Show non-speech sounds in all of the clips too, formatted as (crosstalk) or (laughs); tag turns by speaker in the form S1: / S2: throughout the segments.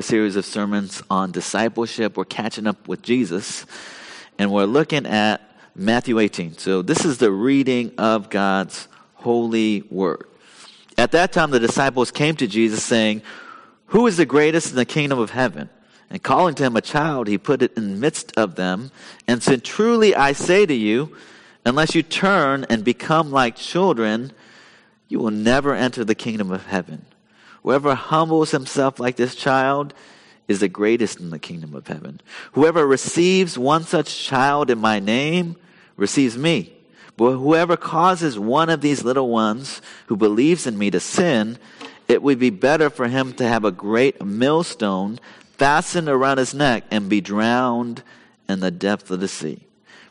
S1: a series of sermons on discipleship. We're catching up with Jesus, and we're looking at Matthew 18. So, this is the reading of God's holy word. At that time, the disciples came to Jesus saying, Who is the greatest in the kingdom of heaven? And calling to him a child, he put it in the midst of them and said, Truly I say to you, unless you turn and become like children, you will never enter the kingdom of heaven. Whoever humbles himself like this child is the greatest in the kingdom of heaven. Whoever receives one such child in my name receives me. But whoever causes one of these little ones who believes in me to sin, it would be better for him to have a great millstone fastened around his neck and be drowned in the depth of the sea.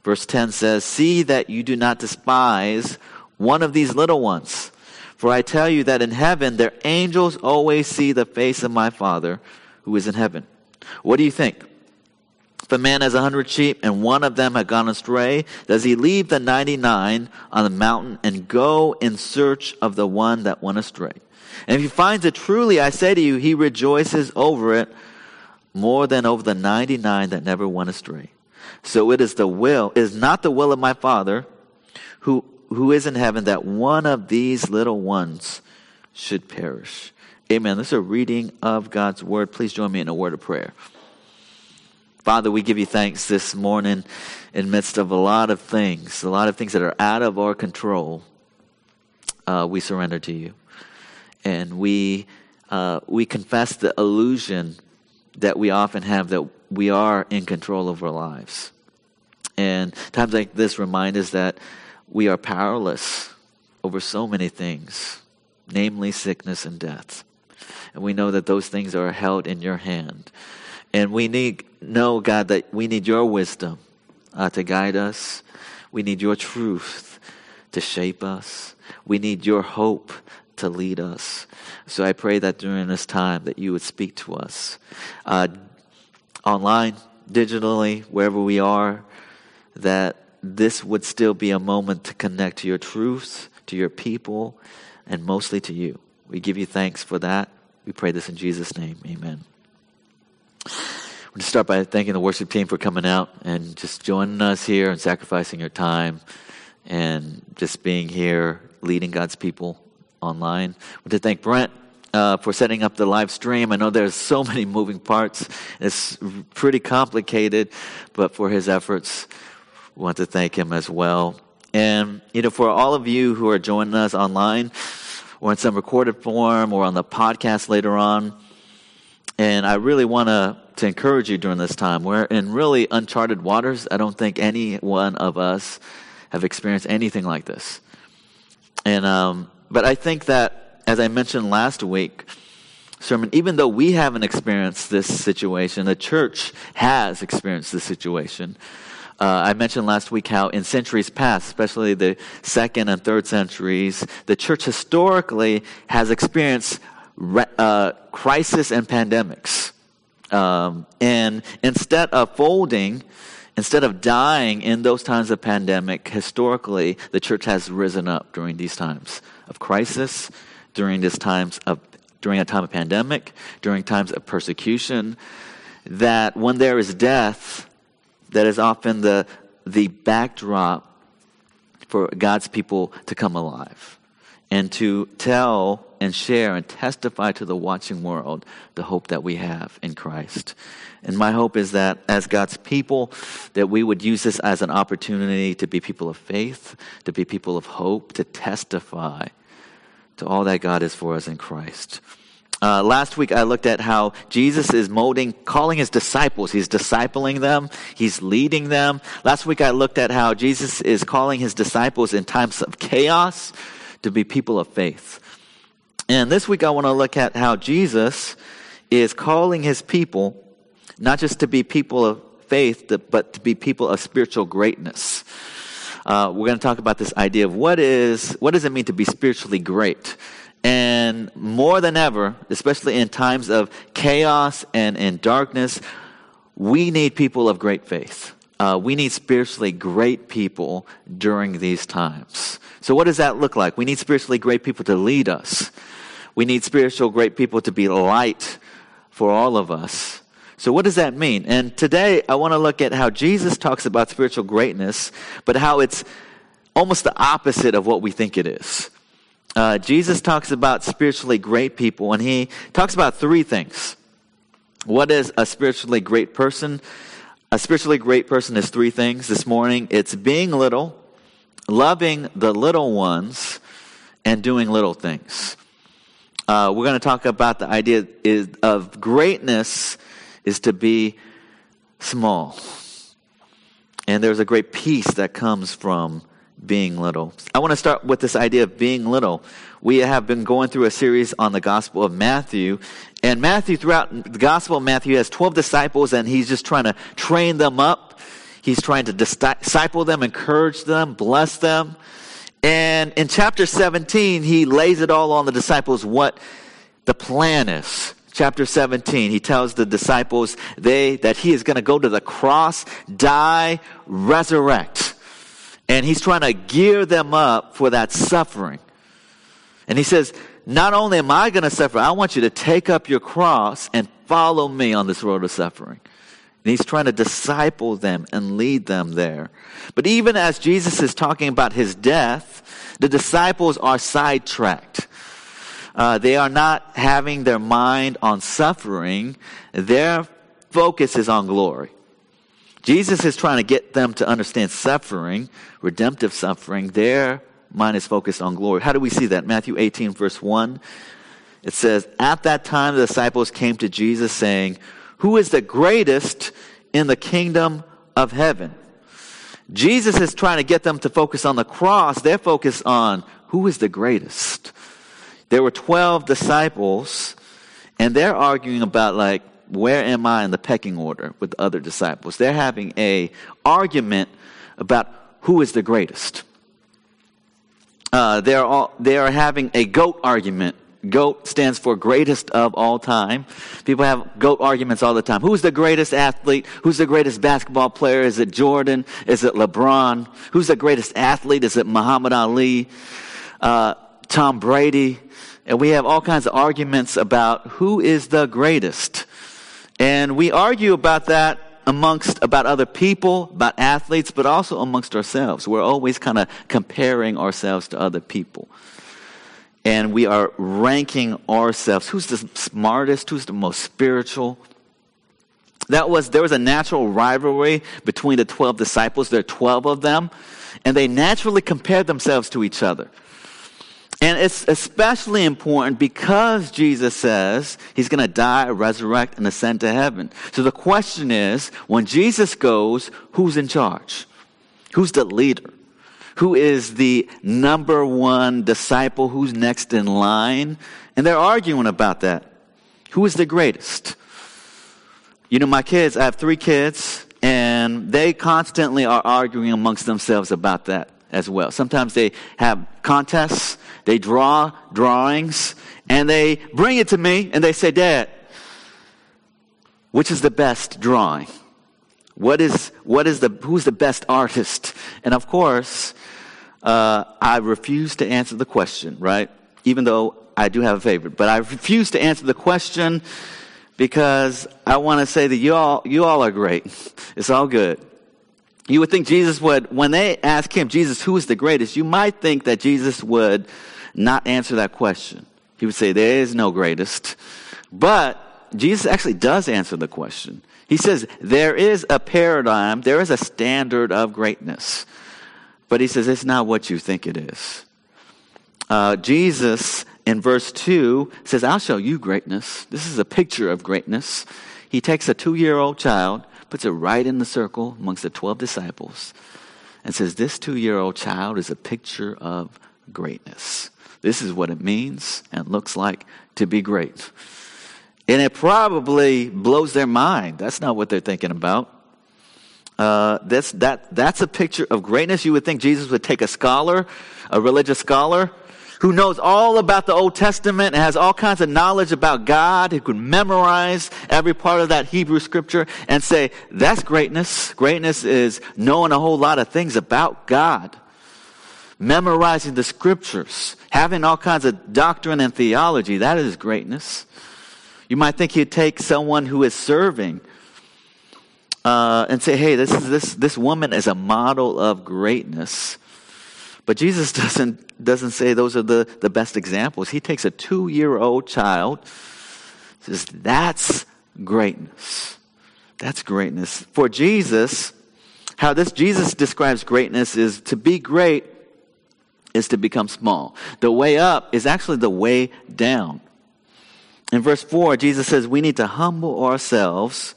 S1: Verse 10 says, See that you do not despise one of these little ones. For I tell you that in heaven their angels always see the face of my Father who is in heaven. What do you think? If a man has a hundred sheep and one of them had gone astray, does he leave the ninety-nine on the mountain and go in search of the one that went astray? And if he finds it truly, I say to you, he rejoices over it more than over the ninety-nine that never went astray. So it is the will, it is not the will of my Father who who is in heaven that one of these little ones should perish. Amen. This is a reading of God's word. Please join me in a word of prayer. Father, we give you thanks this morning in midst of a lot of things, a lot of things that are out of our control. Uh, we surrender to you, and we uh, we confess the illusion that we often have that we are in control of our lives. And times like this remind us that we are powerless over so many things, namely sickness and death. And we know that those things are held in your hand. And we need know, God, that we need your wisdom uh, to guide us. We need your truth to shape us. We need your hope to lead us. So I pray that during this time that you would speak to us uh, online, digitally, wherever we are, that this would still be a moment to connect to your truths, to your people, and mostly to you. We give you thanks for that. We pray this in Jesus' name. Amen. I'm going to start by thanking the worship team for coming out and just joining us here and sacrificing your time and just being here leading God's people online. Want to thank Brent uh, for setting up the live stream. I know there's so many moving parts. It's pretty complicated, but for his efforts, want to thank him as well. And, you know, for all of you who are joining us online or in some recorded form or on the podcast later on, and I really want to, to encourage you during this time. We're in really uncharted waters. I don't think any one of us have experienced anything like this. And, um, but I think that, as I mentioned last week, sermon, even though we haven't experienced this situation, the church has experienced this situation. Uh, I mentioned last week how in centuries past, especially the second and third centuries, the church historically has experienced re- uh, crisis and pandemics. Um, and instead of folding, instead of dying in those times of pandemic, historically, the church has risen up during these times of crisis, during these times of during a time of pandemic, during times of persecution, that when there is death, that is often the, the backdrop for God's people to come alive and to tell and share and testify to the watching world the hope that we have in Christ. And my hope is that as God's people, that we would use this as an opportunity to be people of faith, to be people of hope, to testify to all that God is for us in Christ. Uh, last week I looked at how Jesus is molding, calling his disciples. He's discipling them. He's leading them. Last week I looked at how Jesus is calling his disciples in times of chaos to be people of faith. And this week I want to look at how Jesus is calling his people not just to be people of faith, but to be people of spiritual greatness. Uh, we're going to talk about this idea of what is what does it mean to be spiritually great. And more than ever, especially in times of chaos and in darkness, we need people of great faith. Uh, we need spiritually great people during these times. So, what does that look like? We need spiritually great people to lead us. We need spiritual great people to be light for all of us. So, what does that mean? And today, I want to look at how Jesus talks about spiritual greatness, but how it's almost the opposite of what we think it is. Uh, Jesus talks about spiritually great people, and he talks about three things. What is a spiritually great person? A spiritually great person is three things this morning it's being little, loving the little ones, and doing little things. Uh, we're going to talk about the idea is, of greatness is to be small. And there's a great peace that comes from being little. I want to start with this idea of being little. We have been going through a series on the Gospel of Matthew, and Matthew, throughout the Gospel of Matthew, has 12 disciples, and he's just trying to train them up. He's trying to disciple them, encourage them, bless them. And in chapter 17, he lays it all on the disciples what the plan is. Chapter 17, he tells the disciples they, that he is going to go to the cross, die, resurrect. And he's trying to gear them up for that suffering. And he says, not only am I going to suffer, I want you to take up your cross and follow me on this road of suffering. And he's trying to disciple them and lead them there. But even as Jesus is talking about his death, the disciples are sidetracked. Uh, they are not having their mind on suffering. Their focus is on glory. Jesus is trying to get them to understand suffering, redemptive suffering. Their mind is focused on glory. How do we see that? Matthew 18, verse 1. It says, At that time the disciples came to Jesus saying, Who is the greatest in the kingdom of heaven? Jesus is trying to get them to focus on the cross. They're focused on who is the greatest. There were 12 disciples, and they're arguing about, like, where am I in the pecking order with the other disciples? They're having a argument about who is the greatest. Uh, they're all, they are having a goat argument. GOAT stands for greatest of all time. People have GOAT arguments all the time. Who's the greatest athlete? Who's the greatest basketball player? Is it Jordan? Is it LeBron? Who's the greatest athlete? Is it Muhammad Ali? Uh, Tom Brady? And we have all kinds of arguments about who is the greatest. And we argue about that amongst about other people, about athletes, but also amongst ourselves. We're always kind of comparing ourselves to other people. And we are ranking ourselves. Who's the smartest? Who's the most spiritual? That was, there was a natural rivalry between the 12 disciples. There are 12 of them. And they naturally compared themselves to each other. And it's especially important because Jesus says he's going to die, resurrect, and ascend to heaven. So the question is when Jesus goes, who's in charge? Who's the leader? Who is the number one disciple? Who's next in line? And they're arguing about that. Who is the greatest? You know, my kids, I have three kids, and they constantly are arguing amongst themselves about that as well. Sometimes they have contests they draw drawings and they bring it to me and they say, Dad, which is the best drawing? What is, what is the, who's the best artist? And of course, uh, I refuse to answer the question, right? Even though I do have a favorite, but I refuse to answer the question because I want to say that you all, you all are great. It's all good. You would think Jesus would, when they ask him, Jesus, who is the greatest? You might think that Jesus would not answer that question. He would say, There is no greatest. But Jesus actually does answer the question. He says, There is a paradigm, there is a standard of greatness. But he says, It's not what you think it is. Uh, Jesus, in verse 2, says, I'll show you greatness. This is a picture of greatness. He takes a two year old child, puts it right in the circle amongst the 12 disciples, and says, This two year old child is a picture of greatness. This is what it means and looks like to be great. And it probably blows their mind. That's not what they're thinking about. Uh, that's, that, that's a picture of greatness. You would think Jesus would take a scholar, a religious scholar, who knows all about the Old Testament and has all kinds of knowledge about God, who could memorize every part of that Hebrew scripture and say, that's greatness. Greatness is knowing a whole lot of things about God memorizing the scriptures, having all kinds of doctrine and theology, that is greatness. You might think he'd take someone who is serving uh, and say, hey, this, is, this, this woman is a model of greatness. But Jesus (laughs) doesn't, doesn't say those are the, the best examples. He takes a two year old child, says, that's greatness. That's greatness. For Jesus, how this Jesus describes greatness is to be great is to become small. The way up is actually the way down. In verse 4, Jesus says we need to humble ourselves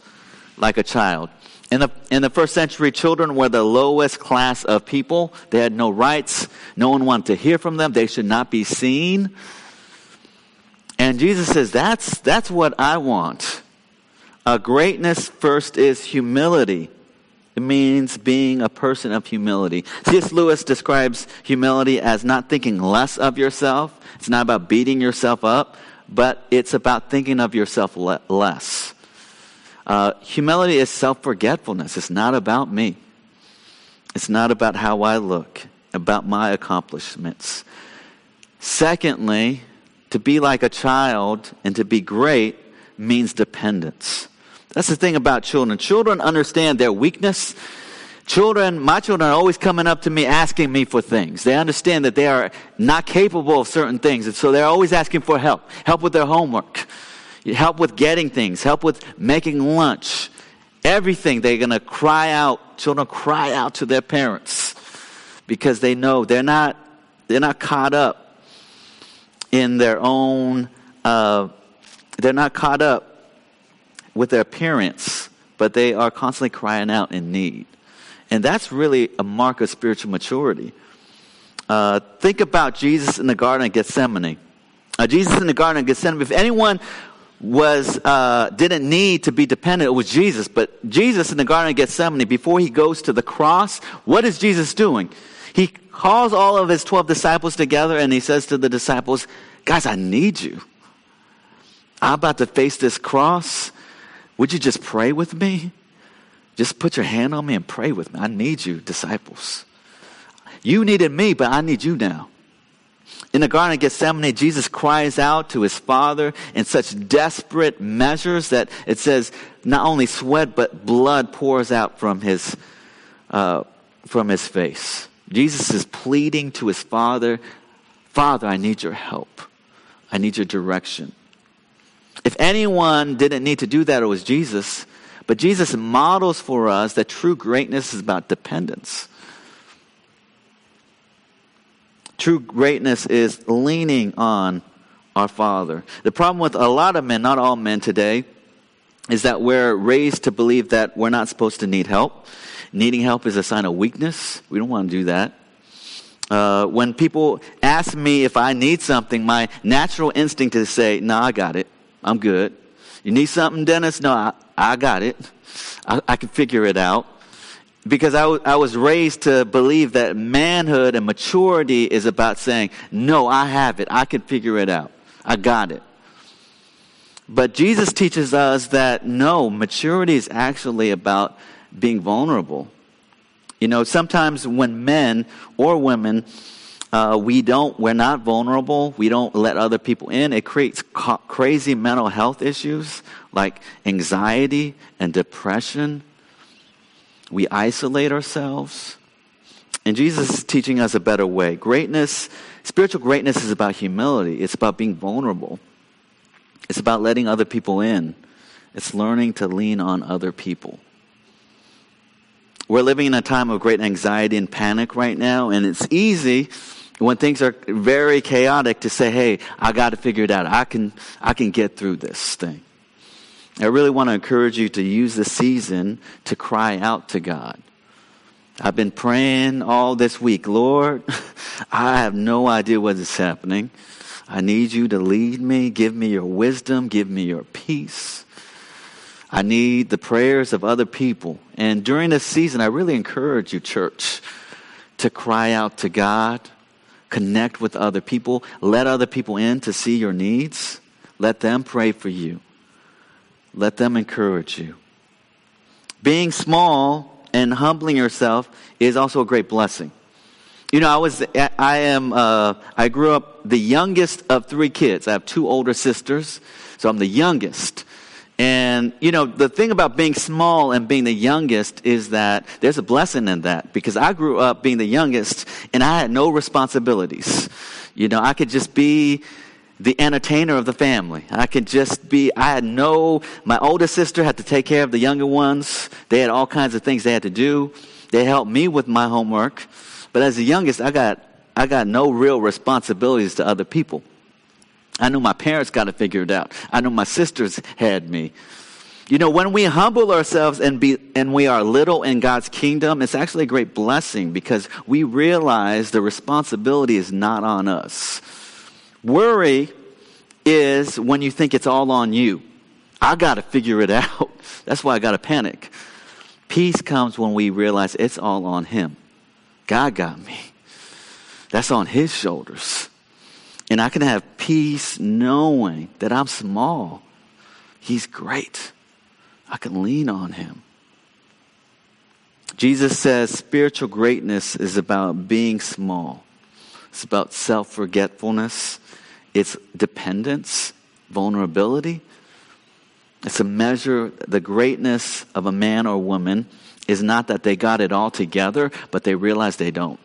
S1: like a child. In the, in the first century, children were the lowest class of people. They had no rights. No one wanted to hear from them. They should not be seen. And Jesus says, that's, that's what I want. Uh, greatness first is humility. It means being a person of humility. C.S. Lewis describes humility as not thinking less of yourself. It's not about beating yourself up, but it's about thinking of yourself le- less. Uh, humility is self forgetfulness. It's not about me, it's not about how I look, about my accomplishments. Secondly, to be like a child and to be great means dependence. That's the thing about children. Children understand their weakness. Children, my children are always coming up to me asking me for things. They understand that they are not capable of certain things, and so they're always asking for help. Help with their homework help with getting things, help with making lunch, everything. They're going to cry out, children cry out to their parents because they know they're not, they're not caught up in their own, uh, they're not caught up with their appearance, but they are constantly crying out in need. And that's really a mark of spiritual maturity. Uh, think about Jesus in the Garden of Gethsemane. Uh, Jesus in the Garden of Gethsemane, if anyone was uh, didn't need to be dependent. It was Jesus. But Jesus in the Garden of Gethsemane, before he goes to the cross, what is Jesus doing? He calls all of his 12 disciples together and he says to the disciples, Guys, I need you. I'm about to face this cross. Would you just pray with me? Just put your hand on me and pray with me. I need you, disciples. You needed me, but I need you now. In the Garden of Gethsemane, Jesus cries out to his Father in such desperate measures that it says not only sweat, but blood pours out from his, uh, from his face. Jesus is pleading to his Father, Father, I need your help. I need your direction. If anyone didn't need to do that, it was Jesus. But Jesus models for us that true greatness is about dependence. True greatness is leaning on our Father. The problem with a lot of men, not all men today, is that we're raised to believe that we're not supposed to need help. Needing help is a sign of weakness. We don't want to do that. Uh, when people ask me if I need something, my natural instinct is to say, No, I got it. I'm good. You need something, Dennis? No, I, I got it. I, I can figure it out because I, w- I was raised to believe that manhood and maturity is about saying, No, I have it. I can figure it out. I got it. But Jesus teaches us that no, maturity is actually about being vulnerable. You know, sometimes when men or women, uh, we don't, we're not vulnerable, we don't let other people in, it creates ca- crazy mental health issues like anxiety and depression we isolate ourselves. And Jesus is teaching us a better way. Greatness, spiritual greatness is about humility. It's about being vulnerable. It's about letting other people in. It's learning to lean on other people. We're living in a time of great anxiety and panic right now, and it's easy when things are very chaotic to say, "Hey, I got to figure it out. I can I can get through this thing." I really want to encourage you to use the season to cry out to God. I've been praying all this week, Lord, (laughs) I have no idea what is happening. I need you to lead me, give me your wisdom, give me your peace. I need the prayers of other people. And during this season, I really encourage you, church, to cry out to God, connect with other people, let other people in to see your needs, let them pray for you. Let them encourage you. Being small and humbling yourself is also a great blessing. You know, I was, I am, uh, I grew up the youngest of three kids. I have two older sisters, so I'm the youngest. And, you know, the thing about being small and being the youngest is that there's a blessing in that because I grew up being the youngest and I had no responsibilities. You know, I could just be the entertainer of the family. I could just be, I had no, my older sister had to take care of the younger ones. They had all kinds of things they had to do. They helped me with my homework. But as the youngest, I got, I got no real responsibilities to other people. I knew my parents got to figure it out. I know my sisters had me. You know, when we humble ourselves and be and we are little in God's kingdom, it's actually a great blessing because we realize the responsibility is not on us. Worry is when you think it's all on you. I got to figure it (laughs) out. That's why I got to panic. Peace comes when we realize it's all on him. God got me. That's on his shoulders. And I can have peace knowing that I'm small. He's great. I can lean on him. Jesus says spiritual greatness is about being small. It's about self forgetfulness. It's dependence, vulnerability. It's a measure, the greatness of a man or woman is not that they got it all together, but they realize they don't.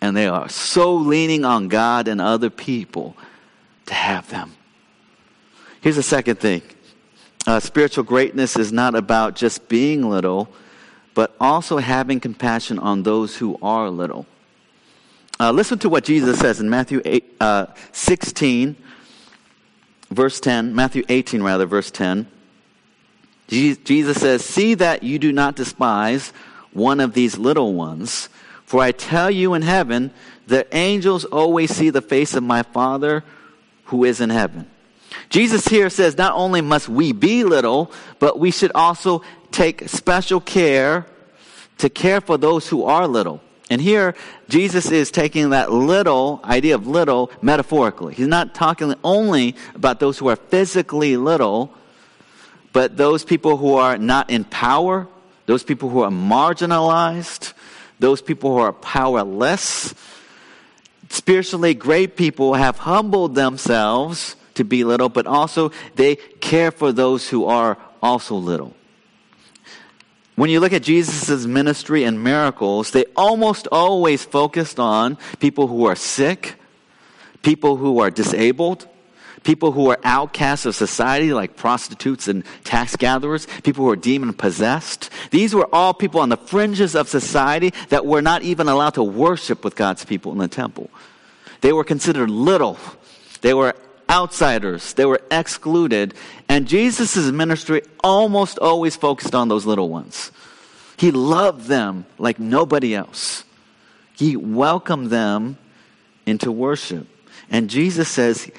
S1: And they are so leaning on God and other people to have them. Here's the second thing uh, spiritual greatness is not about just being little, but also having compassion on those who are little. Uh, listen to what Jesus says in Matthew 8, uh, 16, verse 10, Matthew 18, rather, verse 10. Jesus says, See that you do not despise one of these little ones, for I tell you in heaven, the angels always see the face of my Father who is in heaven. Jesus here says not only must we be little, but we should also take special care to care for those who are little. And here, Jesus is taking that little idea of little metaphorically. He's not talking only about those who are physically little, but those people who are not in power, those people who are marginalized, those people who are powerless. Spiritually great people have humbled themselves to be little, but also they care for those who are also little. When you look at Jesus' ministry and miracles, they almost always focused on people who are sick, people who are disabled, people who are outcasts of society, like prostitutes and tax gatherers, people who are demon possessed. These were all people on the fringes of society that were not even allowed to worship with God's people in the temple. They were considered little. They were outsiders. They were excluded. And Jesus' ministry almost always focused on those little ones. He loved them like nobody else. He welcomed them into worship. And Jesus says,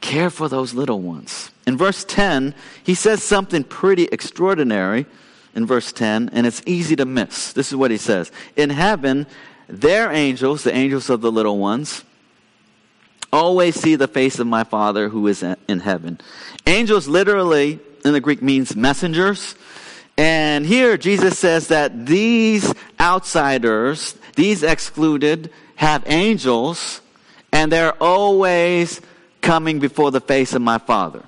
S1: Care for those little ones. In verse 10, he says something pretty extraordinary in verse 10, and it's easy to miss. This is what he says In heaven, their angels, the angels of the little ones, always see the face of my Father who is in heaven. Angels literally in the Greek means messengers. And here Jesus says that these outsiders, these excluded, have angels, and they're always coming before the face of my Father.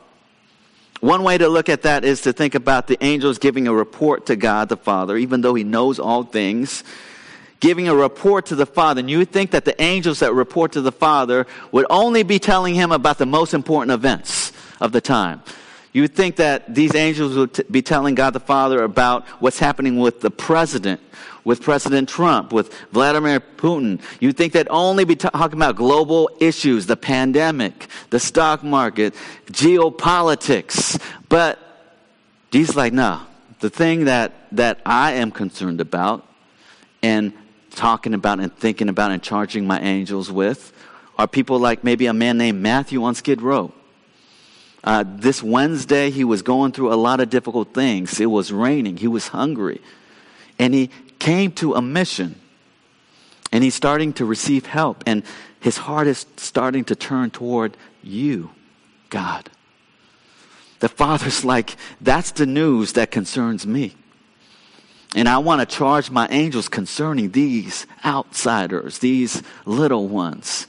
S1: One way to look at that is to think about the angels giving a report to God the Father, even though He knows all things, giving a report to the Father. And you would think that the angels that report to the Father would only be telling Him about the most important events of the time. You would think that these angels would t- be telling God the Father about what's happening with the president with President Trump, with Vladimir Putin. You'd think they'd only be talking about global issues, the pandemic, the stock market, geopolitics. But Jesus like, no, the thing that, that I am concerned about and talking about and thinking about and charging my angels with are people like maybe a man named Matthew on Skid Row. Uh, this Wednesday, he was going through a lot of difficult things. It was raining. He was hungry. And he came to a mission and he's starting to receive help and his heart is starting to turn toward you, God. The father's like, that's the news that concerns me. And I want to charge my angels concerning these outsiders, these little ones.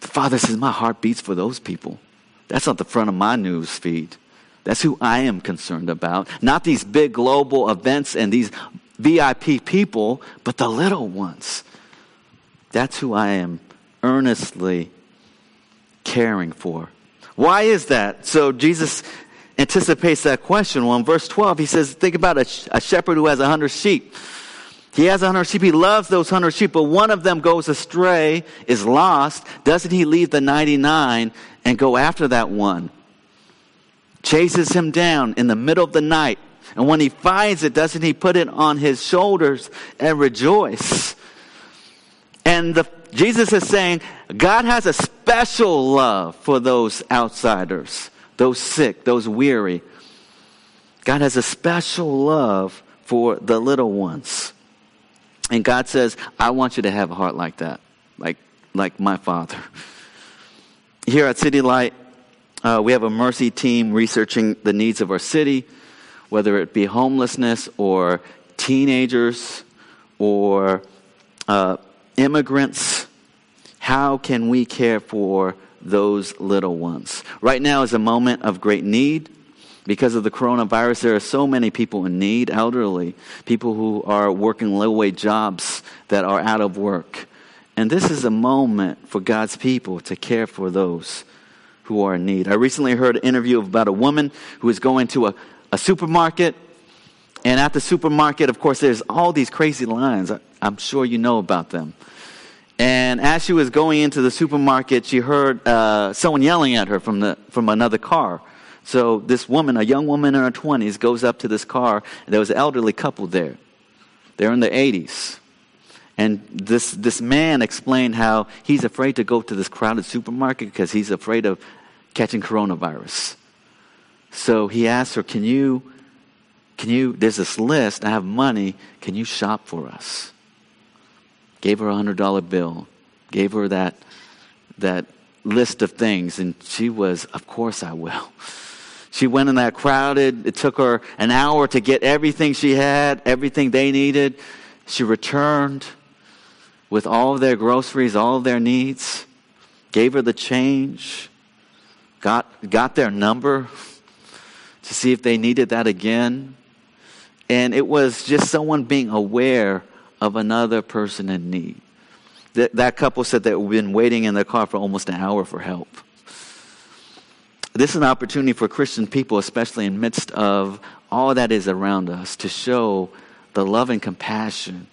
S1: The Father says, My heart beats for those people. That's not the front of my news feed. That's who I am concerned about. Not these big global events and these VIP people, but the little ones. That's who I am earnestly caring for. Why is that? So Jesus anticipates that question. Well, in verse 12, he says, Think about a, a shepherd who has a hundred sheep. He has a hundred sheep. He loves those hundred sheep, but one of them goes astray, is lost. Doesn't he leave the 99 and go after that one? Chases him down in the middle of the night. And when he finds it, doesn't he put it on his shoulders and rejoice? And the, Jesus is saying, God has a special love for those outsiders those sick, those weary. God has a special love for the little ones. And God says, I want you to have a heart like that, like, like my father. (laughs) Here at City Light, uh, we have a mercy team researching the needs of our city, whether it be homelessness or teenagers or uh, immigrants. How can we care for those little ones. Right now is a moment of great need. Because of the coronavirus, there are so many people in need, elderly, people who are working low wage jobs that are out of work. And this is a moment for God's people to care for those who are in need. I recently heard an interview about a woman who was going to a, a supermarket. And at the supermarket, of course, there's all these crazy lines. I'm sure you know about them. And as she was going into the supermarket, she heard uh, someone yelling at her from, the, from another car. So this woman, a young woman in her 20s, goes up to this car. And there was an elderly couple there. They're in the 80s. And this, this man explained how he's afraid to go to this crowded supermarket because he's afraid of catching coronavirus. So he asked her, Can you, can you, there's this list, I have money, can you shop for us? Gave her a hundred dollar bill, gave her that that list of things, and she was, of course I will. She went in that crowded, it took her an hour to get everything she had, everything they needed. She returned with all of their groceries, all their needs, gave her the change, got, got their number to see if they needed that again. And it was just someone being aware of another person in need. That, couple said that we've been waiting in their car for almost an hour for help. This is an opportunity for Christian people, especially in midst of all that is around us, to show the love and compassion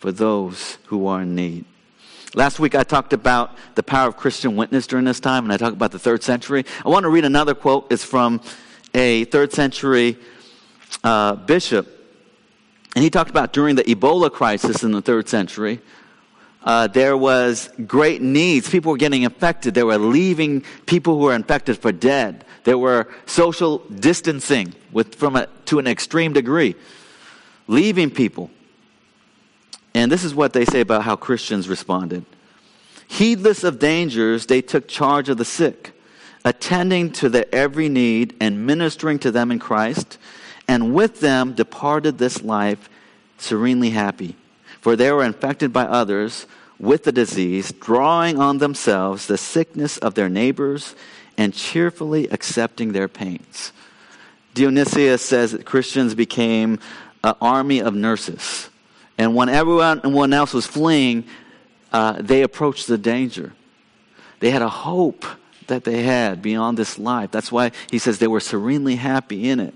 S1: for those who are in need. Last week I talked about the power of Christian witness during this time, and I talked about the third century. I want to read another quote. It's from a third century uh, bishop and he talked about during the Ebola crisis in the third century, uh, there was great needs. People were getting infected. They were leaving people who were infected for dead. There were social distancing with, from a, to an extreme degree, leaving people. And this is what they say about how Christians responded. Heedless of dangers, they took charge of the sick, attending to their every need and ministering to them in Christ and with them departed this life serenely happy. For they were infected by others with the disease, drawing on themselves the sickness of their neighbors and cheerfully accepting their pains. Dionysius says that Christians became an army of nurses. And when everyone else was fleeing, uh, they approached the danger. They had a hope that they had beyond this life. That's why he says they were serenely happy in it.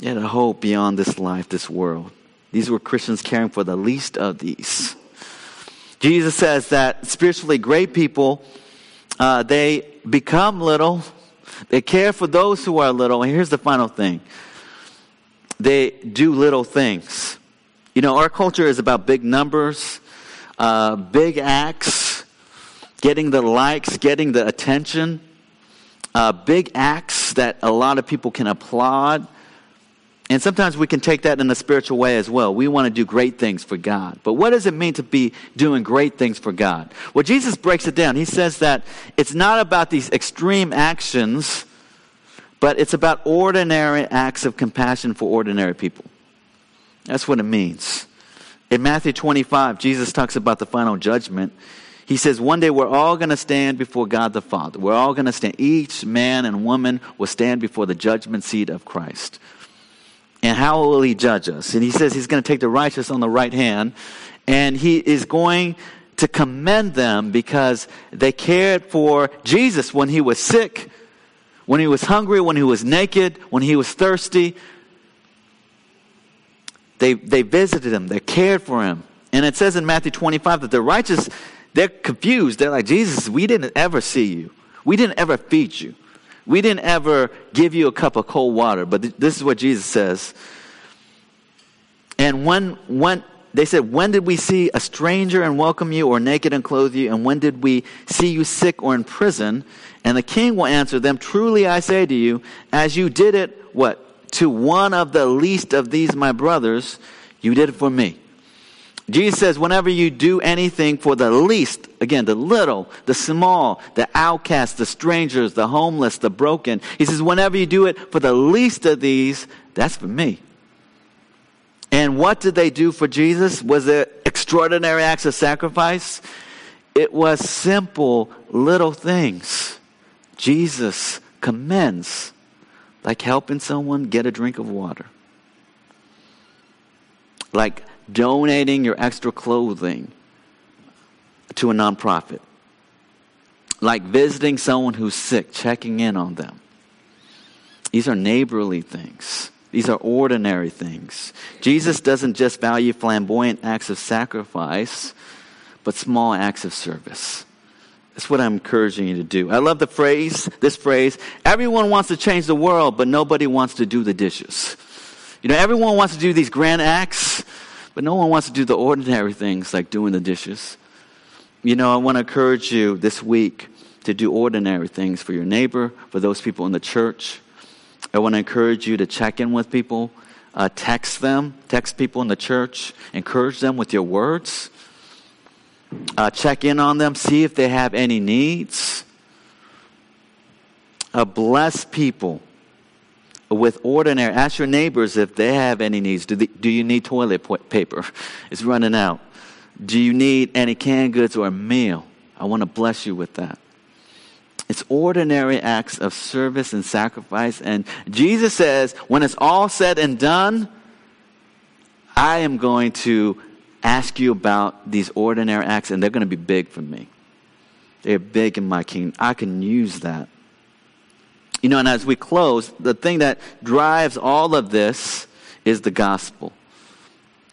S1: Yet a hope beyond this life, this world. These were Christians caring for the least of these. Jesus says that spiritually great people, uh, they become little. They care for those who are little. And here's the final thing they do little things. You know, our culture is about big numbers, uh, big acts, getting the likes, getting the attention, uh, big acts that a lot of people can applaud. And sometimes we can take that in a spiritual way as well. We want to do great things for God. But what does it mean to be doing great things for God? Well, Jesus breaks it down. He says that it's not about these extreme actions, but it's about ordinary acts of compassion for ordinary people. That's what it means. In Matthew 25, Jesus talks about the final judgment. He says, One day we're all going to stand before God the Father. We're all going to stand. Each man and woman will stand before the judgment seat of Christ. And how will he judge us? And he says he's going to take the righteous on the right hand, and he is going to commend them because they cared for Jesus when he was sick, when he was hungry, when he was naked, when he was thirsty. They, they visited him, they cared for him. And it says in Matthew 25 that the righteous, they're confused. They're like, Jesus, we didn't ever see you. We didn't ever feed you. We didn't ever give you a cup of cold water. But th- this is what Jesus says. And when, when, they said, When did we see a stranger and welcome you, or naked and clothe you? And when did we see you sick or in prison? And the king will answer them, Truly I say to you, as you did it, what? To one of the least of these my brothers, you did it for me. Jesus says, whenever you do anything for the least, again, the little, the small, the outcast, the strangers, the homeless, the broken, he says, whenever you do it for the least of these, that's for me. And what did they do for Jesus? Was it extraordinary acts of sacrifice? It was simple little things. Jesus commends, like helping someone get a drink of water, like donating your extra clothing to a nonprofit, like visiting someone who's sick, checking in on them. These are neighborly things. These are ordinary things. Jesus doesn't just value flamboyant acts of sacrifice, but small acts of service. That's what I'm encouraging you to do. I love the phrase, this phrase, everyone wants to change the world, but nobody wants to do the dishes. You know, everyone wants to do these grand acts, but no one wants to do the ordinary things like doing the dishes. You know, I want to encourage you this week to do ordinary things for your neighbor, for those people in the church. I want to encourage you to check in with people, uh, text them, text people in the church, encourage them with your words. Uh, check in on them, see if they have any needs. Uh, bless people with ordinary. Ask your neighbors if they have any needs. Do, they, do you need toilet paper? (laughs) It's running out. Do you need any canned goods or a meal? I want to bless you with that. It's ordinary acts of service and sacrifice. And Jesus says, when it's all said and done, I am going to ask you about these ordinary acts, and they're going to be big for me. They're big in my kingdom. I can use that. You know, and as we close, the thing that drives all of this is the gospel.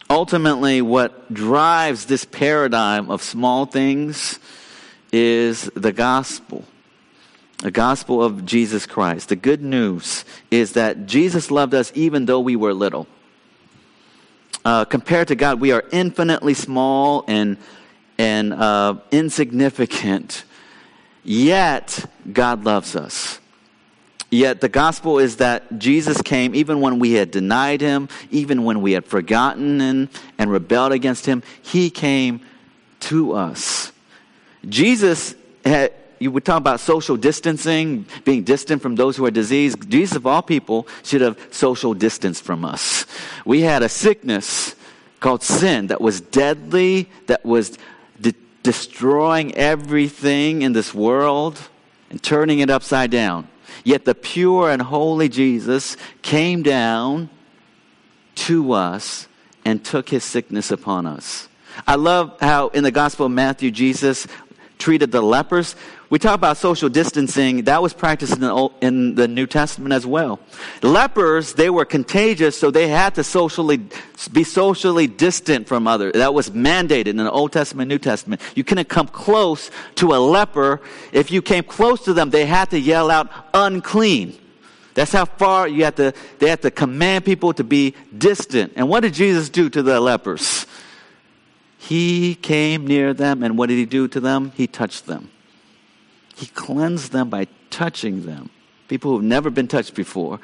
S1: Ultimately, what drives this paradigm of small things is the gospel. The gospel of Jesus Christ. The good news is that Jesus loved us even though we were little. Uh, compared to God, we are infinitely small and, and uh, insignificant, yet God loves us. Yet the gospel is that Jesus came even when we had denied him, even when we had forgotten and, rebelled against him. He came to us. Jesus had, you would talk about social distancing, being distant from those who are diseased. Jesus, of all people, should have social distanced from us. We had a sickness called sin that was deadly, that was de- destroying everything in this world and turning it upside down. Yet the pure and holy Jesus came down to us and took his sickness upon us. I love how in the Gospel of Matthew, Jesus treated the lepers. We talk about social distancing. That was practiced in the, Old, in the New Testament as well. Lepers, they were contagious, so they had to socially be socially distant from others. That was mandated in the Old Testament, and New Testament. You couldn't come close to a leper. If you came close to them, they had to yell out unclean. That's how far you had to. They had to command people to be distant. And what did Jesus do to the lepers? He came near them, and what did he do to them? He touched them. He cleansed them by touching them. People who've never been touched before.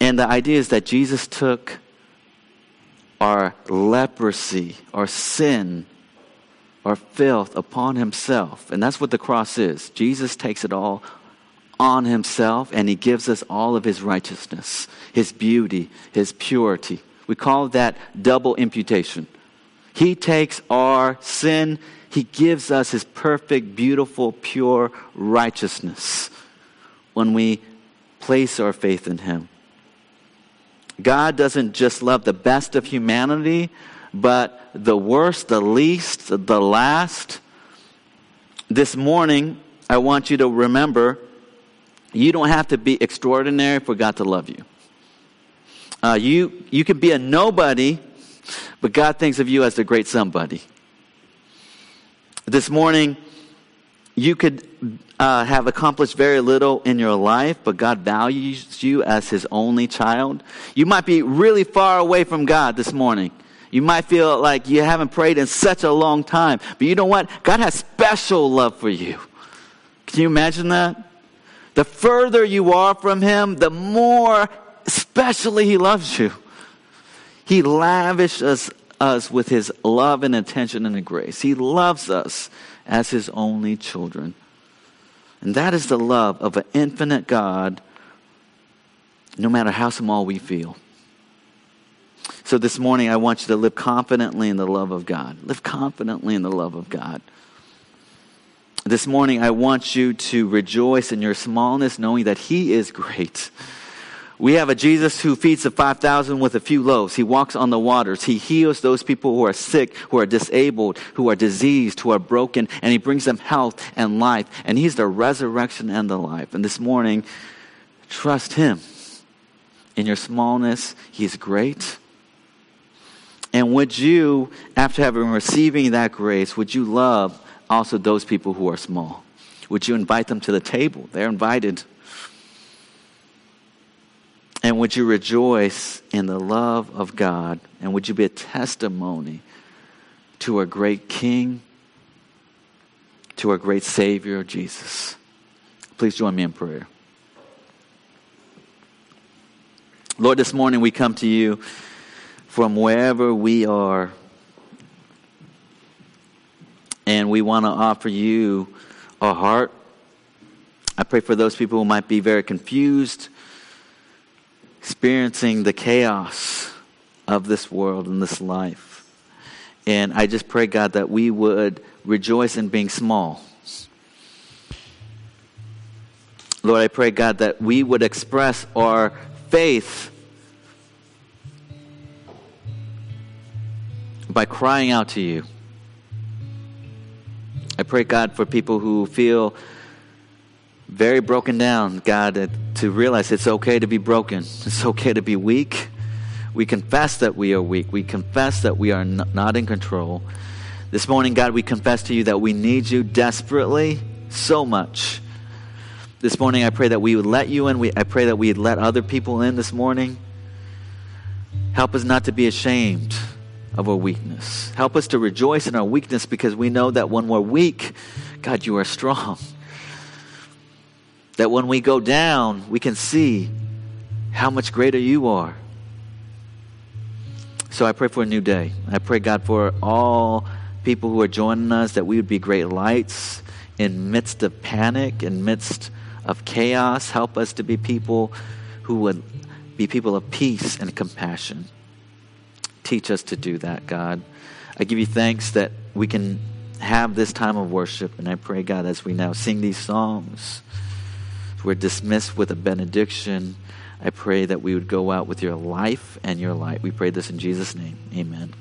S1: And the idea is that Jesus took our leprosy, our sin, our filth upon himself. And that's what the cross is. Jesus takes it all on himself and he gives us all of his righteousness, his beauty, his purity. We call that double imputation. He takes our sin, he gives us his perfect, beautiful, pure righteousness when we place our faith in him. God doesn't just love the best of humanity, but the worst, the least, the last. This morning, I want you to remember you don't have to be extraordinary for God to love you. Uh, you, you can be a nobody, but God thinks of you as the great somebody. This morning, you could uh, have accomplished very little in your life, but God values you as His only child. You might be really far away from God this morning. You might feel like you haven't prayed in such a long time, but you know what? God has special love for you. Can you imagine that? The further you are from Him, the more especially He loves you. He lavishes with His love and attention and grace. He loves us as His only children. And that is the love of an infinite God, no matter how small we feel. So this morning, I want you to live confidently in the love of God. Live confidently in the love of God. This morning, I want you to rejoice in your smallness, knowing that He is great. We have a Jesus who feeds the 5,000 with a few loaves. He walks on the waters. He heals those people who are sick, who are disabled, who are diseased, who are broken, and He brings them health and life. And He's the resurrection and the life. And this morning, trust Him. In your smallness, He's great. And would you, after having receiving that grace, would you love also those people who are small? Would you invite them to the table? They're invited. And would you rejoice in the love of God? And would you be a testimony to our great King, to our great Savior, Jesus? Please join me in prayer. Lord, this morning we come to you from wherever we are and we want to offer you our heart. I pray for those people who might be very confused, experiencing the chaos of this world and this life. And I just pray, God, that we would rejoice in being small. Lord, I pray, God, that we would express our faith by crying out to you. I pray, God, for people who feel very broken down, God, to realize it's okay to be broken. It's okay to be weak. We confess that we are weak. We confess that we are not in control. This morning, God, we confess to you that we need you desperately, so much. This morning, I pray that we would let you in. We, I pray that we would let other people in this morning. Help us not to be ashamed of our weakness. Help us to rejoice in our weakness because we know that when we're weak, God, you are strong. That when we go down, we can see how much greater you are. So I pray for a new day. I pray, God, for all people who are joining us that we would be great lights in midst of panic, in midst of chaos. Help us to be people who would be people of peace and compassion. Teach us to do that, God. I give you thanks that we can have this time of worship. And I pray, God, as we now sing these songs, we're dismissed with a benediction. I pray that we would go out with your life and your light. We pray this in Jesus' name. Amen.